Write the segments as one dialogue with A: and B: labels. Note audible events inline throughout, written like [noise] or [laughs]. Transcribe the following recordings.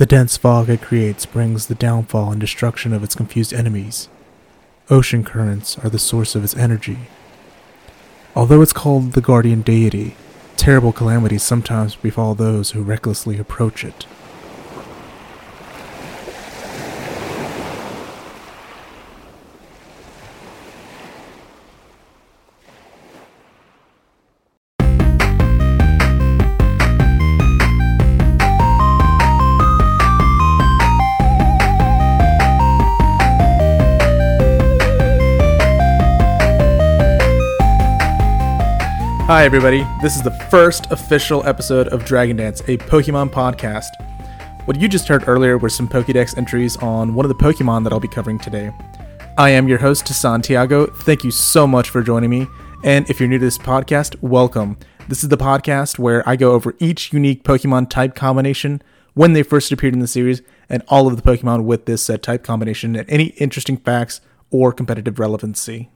A: The dense fog it creates brings the downfall and destruction of its confused enemies. Ocean currents are the source of its energy. Although it's called the guardian deity, terrible calamities sometimes befall those who recklessly approach it. Hi, everybody. This is the first official episode of Dragon Dance, a Pokemon podcast. What you just heard earlier were some Pokedex entries on one of the Pokemon that I'll be covering today. I am your host, Santiago. Thank you so much for joining me. And if you're new to this podcast, welcome. This is the podcast where I go over each unique Pokemon type combination, when they first appeared in the series, and all of the Pokemon with this set type combination, and any interesting facts or competitive relevancy.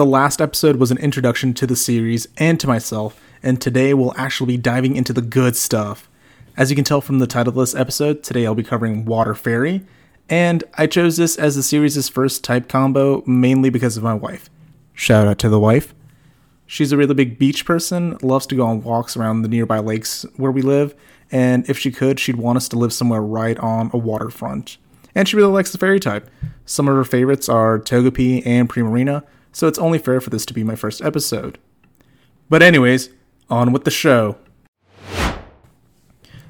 A: The last episode was an introduction to the series and to myself, and today we'll actually be diving into the good stuff. As you can tell from the title of this episode, today I'll be covering Water Fairy, and I chose this as the series' first type combo mainly because of my wife. Shout out to the wife. She's a really big beach person, loves to go on walks around the nearby lakes where we live, and if she could, she'd want us to live somewhere right on a waterfront. And she really likes the fairy type. Some of her favorites are Togepi and Primarina, so it's only fair for this to be my first episode. But, anyways, on with the show.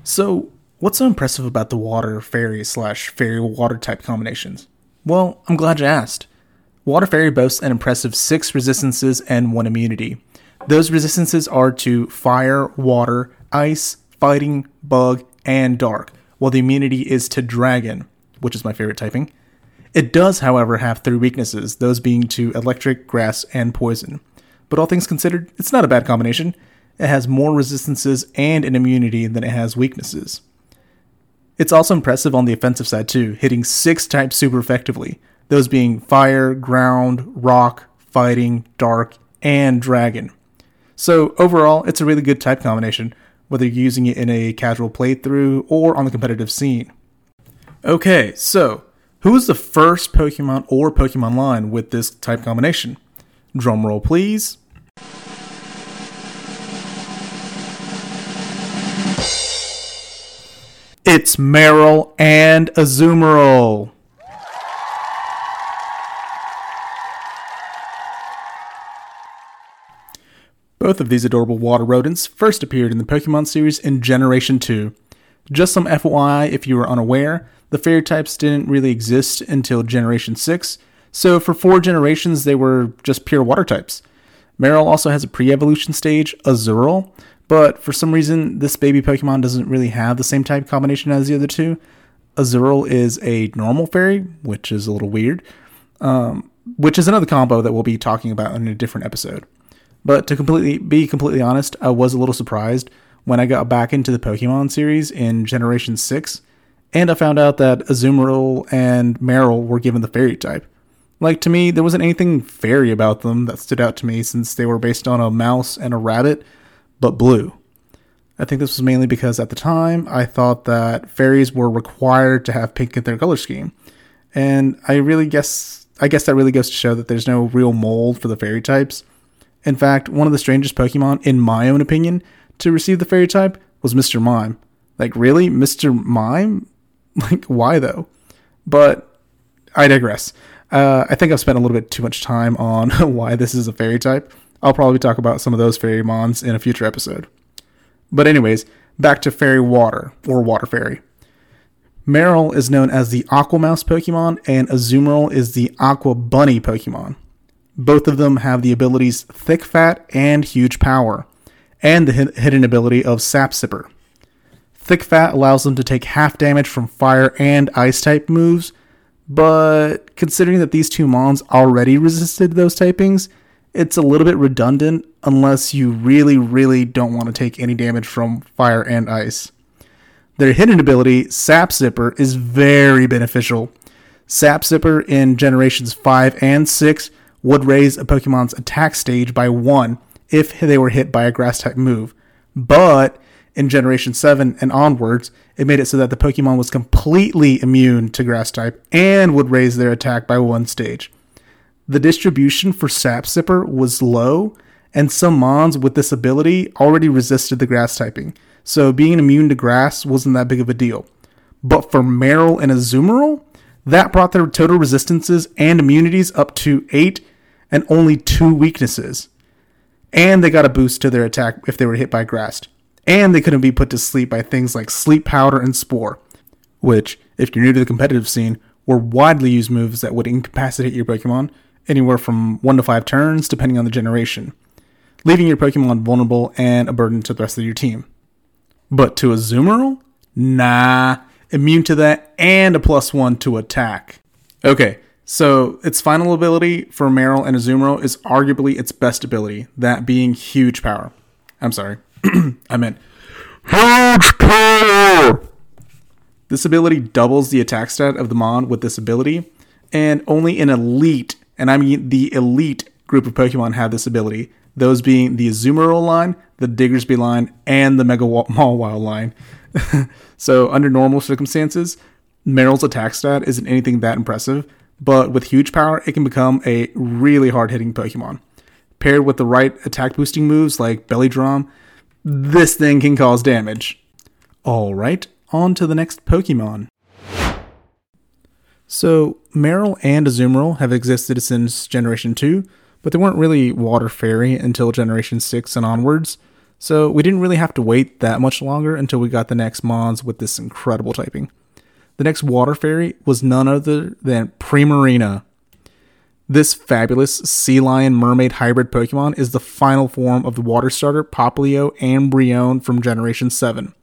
A: So, what's so impressive about the water fairy slash fairy water type combinations? Well, I'm glad you asked. Water Fairy boasts an impressive six resistances and one immunity. Those resistances are to fire, water, ice, fighting, bug, and dark, while the immunity is to dragon, which is my favorite typing, it does, however, have three weaknesses, those being to electric, grass, and poison. But all things considered, it's not a bad combination. It has more resistances and an immunity than it has weaknesses. It's also impressive on the offensive side too, hitting six types super effectively, those being fire, ground, rock, fighting, dark, and dragon. So overall, it's a really good type combination, whether you're using it in a casual playthrough or on the competitive scene. Okay, so who was the first Pokemon or Pokemon line with this type combination? Drumroll, please. It's Marill and Azumarill. Both of these adorable water rodents first appeared in the Pokemon series in Generation 2. Just some FYI if you were unaware, the fairy types didn't really exist until Generation 6, so for four generations they were just pure water types. Marill also has a pre evolution stage, Azurill, but for some reason this baby Pokemon doesn't really have the same type combination as the other two. Azurill is a normal fairy, which is a little weird, um, which is another combo that we'll be talking about in a different episode. But to completely be completely honest, I was a little surprised when I got back into the Pokemon series in Generation 6 and I found out that Azumarill and Marill were given the fairy type. Like, to me, there wasn't anything fairy about them that stood out to me since they were based on a mouse and a rabbit, but blue. I think this was mainly because at the time I thought that fairies were required to have pink in their color scheme. And I really guess I guess that really goes to show that there's no real mold for the fairy types. In fact, one of the strangest Pokemon, in my own opinion, to receive the fairy type was Mr. Mime. Like, really? Mr. Mime? Like, why though? But I digress. Uh, I think I've spent a little bit too much time on [laughs] why this is a fairy type. I'll probably talk about some of those fairy mons in a future episode. But, anyways, back to fairy water, or water fairy. Marill is known as the Aqua Mouse Pokemon, and Azumarill is the Aqua Bunny Pokemon. Both of them have the abilities Thick Fat and Huge Power, and the hidden ability of Sap Sipper. Thick Fat allows them to take half damage from fire and ice type moves, but considering that these two mons already resisted those typings, it's a little bit redundant unless you really, really don't want to take any damage from fire and ice. Their hidden ability, Sap Sipper, is very beneficial. Sap Sipper in generations 5 and 6 would raise a Pokemon's attack stage by 1 if they were hit by a grass type move, but in Generation 7 and onwards, it made it so that the Pokemon was completely immune to Grass type and would raise their attack by one stage. The distribution for Sap Sipper was low, and some Mons with this ability already resisted the Grass typing, so being immune to Grass wasn't that big of a deal. But for Marill and Azumarill, that brought their total resistances and immunities up to 8 and only 2 weaknesses. And they got a boost to their attack if they were hit by Grass. And they couldn't be put to sleep by things like Sleep Powder and Spore, which, if you're new to the competitive scene, were widely used moves that would incapacitate your Pokemon anywhere from 1 to 5 turns, depending on the generation, leaving your Pokemon vulnerable and a burden to the rest of your team. But to Azumarill? Nah, immune to that, and a plus one to attack. Okay, so its final ability for Marill and Azumarill is arguably its best ability, that being huge power. I'm sorry, [clears throat] I meant huge power. This ability doubles the attack stat of the Mon with this ability, and only an elite, and I mean the elite group of Pokemon have this ability. Those being the Azumarill line, the Diggersby line, and the Mega Mawile line. [laughs] so, under normal circumstances, Marill's attack stat isn't anything that impressive, but with huge power, it can become a really hard hitting Pokemon. Paired with the right attack boosting moves like Belly Drum, this thing can cause damage. Alright, on to the next Pokemon. So, Marill and Azumarill have existed since Generation 2, but they weren't really Water Fairy until Generation 6 and onwards. So we didn't really have to wait that much longer until we got the next Mons with this incredible typing. The next water fairy was none other than Primarina. This fabulous sea lion mermaid hybrid Pokemon is the final form of the water starter Popplio and Brionne from Generation 7.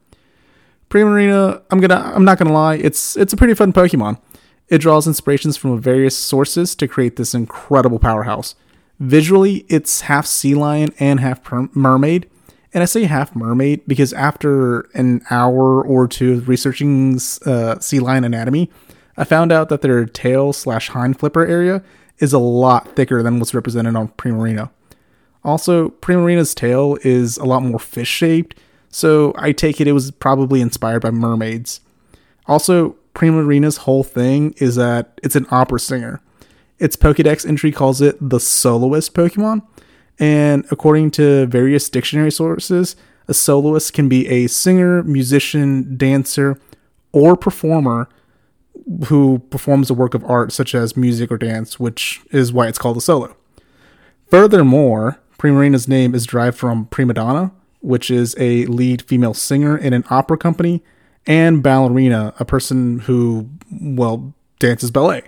A: Primarina, I'm gonna I'm not gonna lie, it's it's a pretty fun Pokemon. It draws inspirations from various sources to create this incredible powerhouse. Visually, it's half sea lion and half per- mermaid, and I say half mermaid because after an hour or two of researching uh, sea lion anatomy, I found out that their tail slash hind flipper area is a lot thicker than what's represented on Primarina. Also, Primarina's tail is a lot more fish shaped, so I take it it was probably inspired by mermaids. Also, Primarina's whole thing is that it's an opera singer. Its Pokedex entry calls it the soloist Pokemon, and according to various dictionary sources, a soloist can be a singer, musician, dancer, or performer who performs a work of art such as music or dance, which is why it's called a solo. Furthermore, Primarina's name is derived from prima donna, which is a lead female singer in an opera company, and ballerina, a person who, well, dances ballet.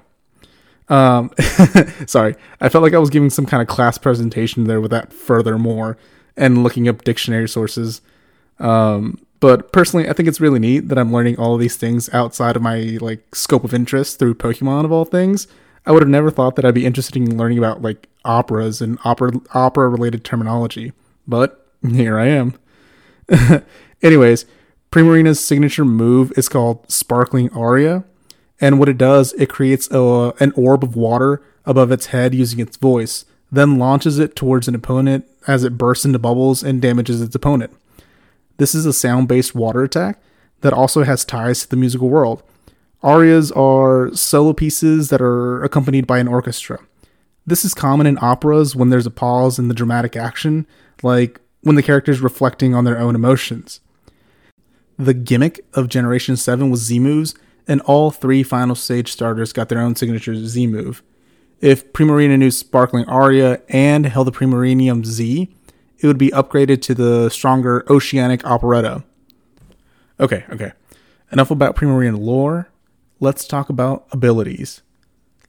A: Um, [laughs] sorry, I felt like I was giving some kind of class presentation there with that furthermore and looking up dictionary sources. Um, but personally, I think it's really neat that I'm learning all these things outside of my like scope of interest through Pokemon of all things. I would have never thought that I'd be interested in learning about like operas and opera opera related terminology, but here I am. [laughs] Anyways, Primarina's signature move is called Sparkling Aria, and what it does, it creates a, an orb of water above its head using its voice, then launches it towards an opponent as it bursts into bubbles and damages its opponent. This is a sound based water attack that also has ties to the musical world. Arias are solo pieces that are accompanied by an orchestra. This is common in operas when there's a pause in the dramatic action, like when the character is reflecting on their own emotions. The gimmick of Generation 7 was Z moves and all three final stage starters got their own signature Z move. If Primarina knew Sparkling Aria and held the Primarinium Z, it would be upgraded to the stronger Oceanic Operetta. Okay, okay. Enough about Primarina lore. Let's talk about abilities.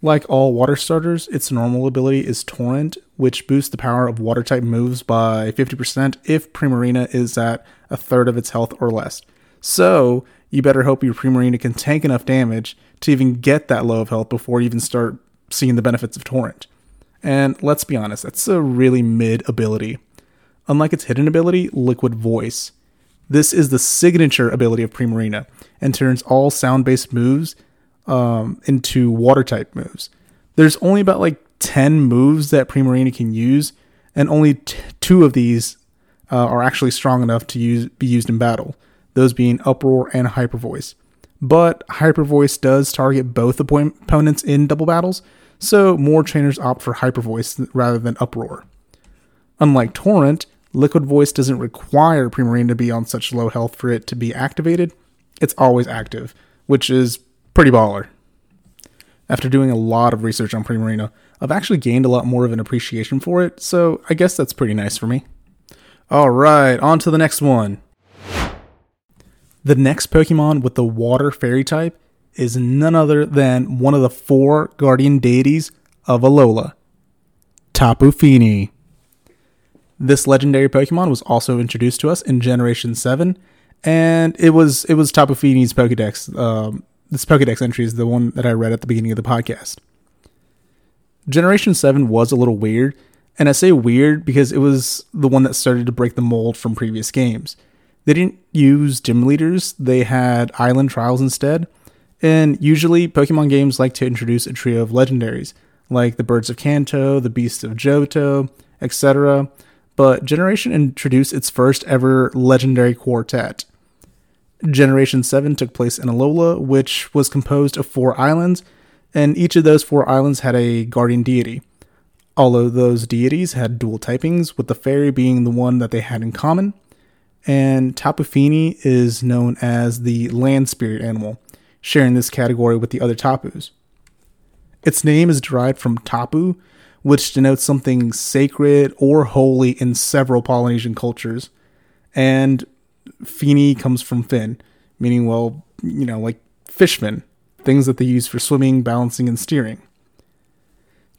A: Like all water starters, its normal ability is Torrent, which boosts the power of water type moves by 50% if Primarina is at a third of its health or less. So, you better hope your Primarina can tank enough damage to even get that low of health before you even start seeing the benefits of Torrent. And let's be honest, that's a really mid ability. Unlike its hidden ability, Liquid Voice. This is the signature ability of Primarina and turns all sound based moves um, into water type moves. There's only about like 10 moves that Primarina can use, and only t- two of these uh, are actually strong enough to use, be used in battle, those being Uproar and Hyper Voice. But Hyper Voice does target both opponents in double battles, so more trainers opt for Hyper Voice rather than Uproar. Unlike Torrent, Liquid Voice doesn't require Primarina to be on such low health for it to be activated. It's always active, which is pretty baller. After doing a lot of research on Primarina, I've actually gained a lot more of an appreciation for it, so I guess that's pretty nice for me. Alright, on to the next one. The next Pokemon with the Water Fairy type is none other than one of the four guardian deities of Alola, Tapu Fini. This legendary Pokemon was also introduced to us in Generation 7, and it was it was Tapu Fini's Pokedex. Um, this Pokedex entry is the one that I read at the beginning of the podcast. Generation 7 was a little weird, and I say weird because it was the one that started to break the mold from previous games. They didn't use gym leaders, they had island trials instead. And usually, Pokemon games like to introduce a trio of legendaries, like the Birds of Kanto, the Beasts of Johto, etc but Generation introduced its first ever legendary quartet. Generation 7 took place in Alola, which was composed of four islands, and each of those four islands had a guardian deity. All of those deities had dual typings, with the fairy being the one that they had in common. And Tapu Fini is known as the land spirit animal, sharing this category with the other Tapus. Its name is derived from Tapu, which denotes something sacred or holy in several Polynesian cultures. And Fini comes from fin, meaning, well, you know, like fish fin, things that they use for swimming, balancing, and steering.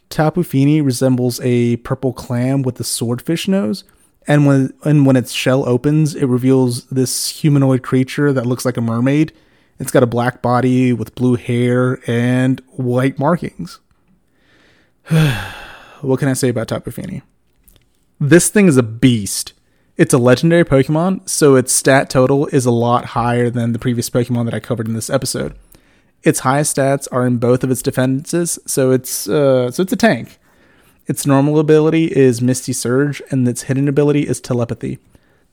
A: Tapu Fini resembles a purple clam with a swordfish nose, and when and when its shell opens, it reveals this humanoid creature that looks like a mermaid. It's got a black body with blue hair and white markings. [sighs] [sighs] what can I say about Tapu Fini? This thing is a beast. It's a legendary Pokemon, so its stat total is a lot higher than the previous Pokemon that I covered in this episode. Its highest stats are in both of its defenses, so it's uh, so it's a tank. Its normal ability is Misty Surge, and its hidden ability is Telepathy.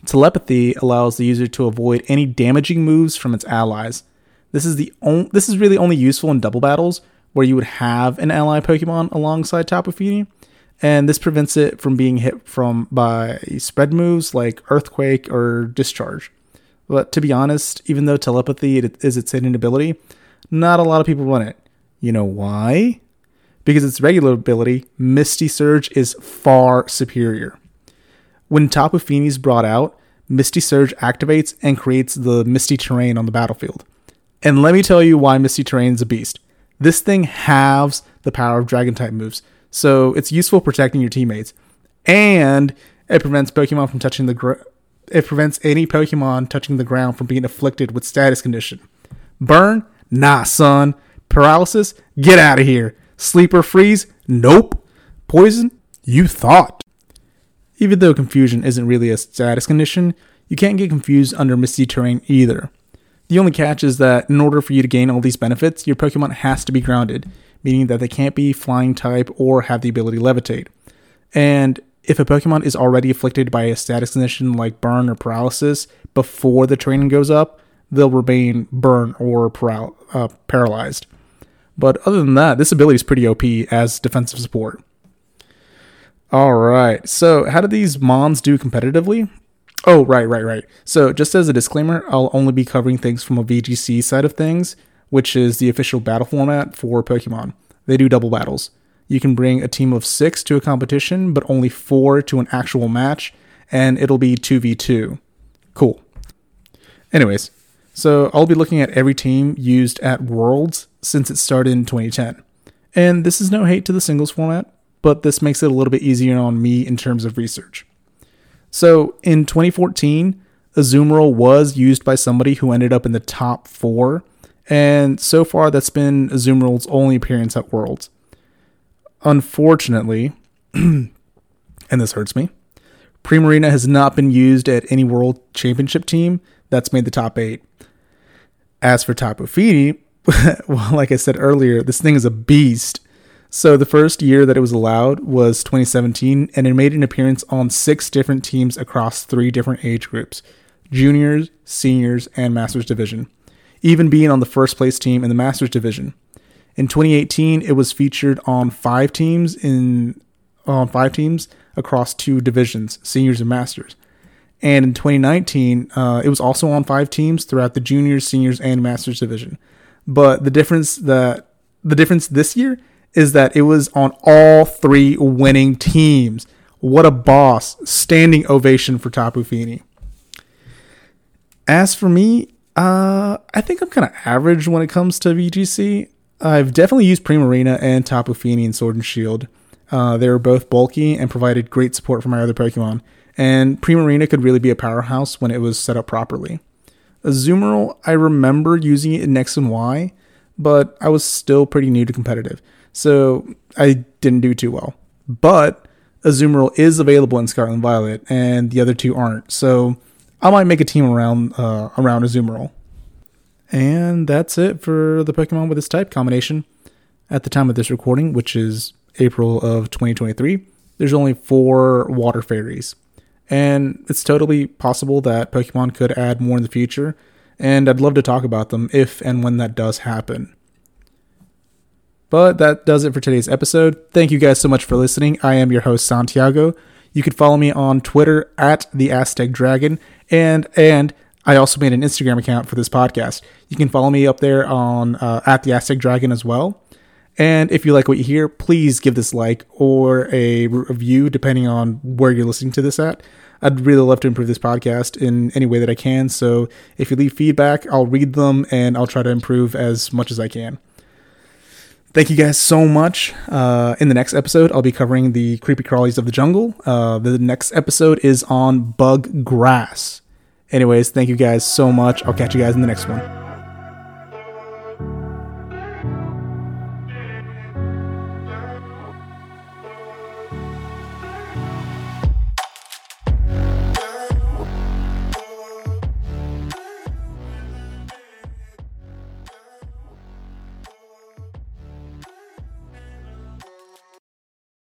A: Telepathy allows the user to avoid any damaging moves from its allies. This is the on- this is really only useful in double battles where you would have an ally Pokemon alongside Tapu Fini, and this prevents it from being hit from by spread moves like Earthquake or Discharge. But to be honest, even though telepathy is its hidden ability, not a lot of people run it. You know why? Because its regular ability, Misty Surge, is far superior. When Tapu Fini is brought out, Misty Surge activates and creates the Misty Terrain on the battlefield. And let me tell you why Misty Terrain is a beast. This thing halves the power of Dragon type moves, so it's useful protecting your teammates, and it prevents Pokemon from touching the gr- it prevents any Pokemon touching the ground from being afflicted with status condition. Burn? Nah, son. Paralysis? Get out of here. Sleeper freeze? Nope. Poison? You thought. Even though confusion isn't really a status condition, you can't get confused under Misty Terrain either. The only catch is that in order for you to gain all these benefits, your Pokemon has to be grounded, meaning that they can't be flying type or have the ability to levitate. And if a Pokemon is already afflicted by a status condition like burn or paralysis before the terrain goes up, they'll remain burn or paral- uh, paralyzed. But other than that, this ability is pretty OP as defensive support. All right, so how do these Mons do competitively? Oh, right, right, right. So, just as a disclaimer, I'll only be covering things from a VGC side of things, which is the official battle format for Pokemon. They do double battles. You can bring a team of six to a competition, but only four to an actual match, and it'll be 2v2. Cool. Anyways, so I'll be looking at every team used at Worlds since it started in 2010. And this is no hate to the singles format, but this makes it a little bit easier on me in terms of research. So in 2014, Azumarill was used by somebody who ended up in the top four and so far that's been Azumarill's only appearance at Worlds. Unfortunately, [clears throat] and this hurts me, Primarina has not been used at any World Championship team that's made the top eight. As for Tapu Fini, [laughs] well, like I said earlier, this thing is a beast. So the first year that it was allowed was 2017, and it made an appearance on six different teams across three different age groups juniors, seniors, and Masters Division, even being on the first place team in the Masters Division. In 2018, it was featured on five teams in on five teams across two divisions, seniors and masters. And in 2019, uh, it was also on five teams throughout the juniors, seniors, and masters division. But the difference that the difference this year is that it was on all three winning teams. What a boss! Standing ovation for Tapu Fini. As for me, uh, I think I'm kind of average when it comes to VGC. I've definitely used Primarina and Tapu Fini in Sword and Shield. Uh, they were both bulky and provided great support for my other Pokemon, and Primarina could really be a powerhouse when it was set up properly. Azumarill, I remember using it in X and Y, but I was still pretty new to competitive, so I didn't do too well. But Azumarill is available in Scarlet and Violet, and the other two aren't, so I might make a team around uh, around Azumarill. And that's it for the Pokemon with this type combination. At the time of this recording, which is April of 2023, there's only four water fairies. And it's totally possible that Pokemon could add more in the future, and I'd love to talk about them if and when that does happen. But that does it for today's episode. Thank you guys so much for listening. I am your host, Santiago. You can follow me on Twitter at the Aztec Dragon, and and I also made an Instagram account for this podcast. You can follow me up there on uh, at the Aztec Dragon as well. And if you like what you hear, please give this like or a review, depending on where you're listening to this at. I'd really love to improve this podcast in any way that I can. So if you leave feedback, I'll read them and I'll try to improve as much as I can. Thank you guys so much. Uh, in the next episode, I'll be covering the creepy crawlies of the jungle. Uh, the next episode is on bug grass. Anyways, thank you guys so much. I'll catch you guys in the next one.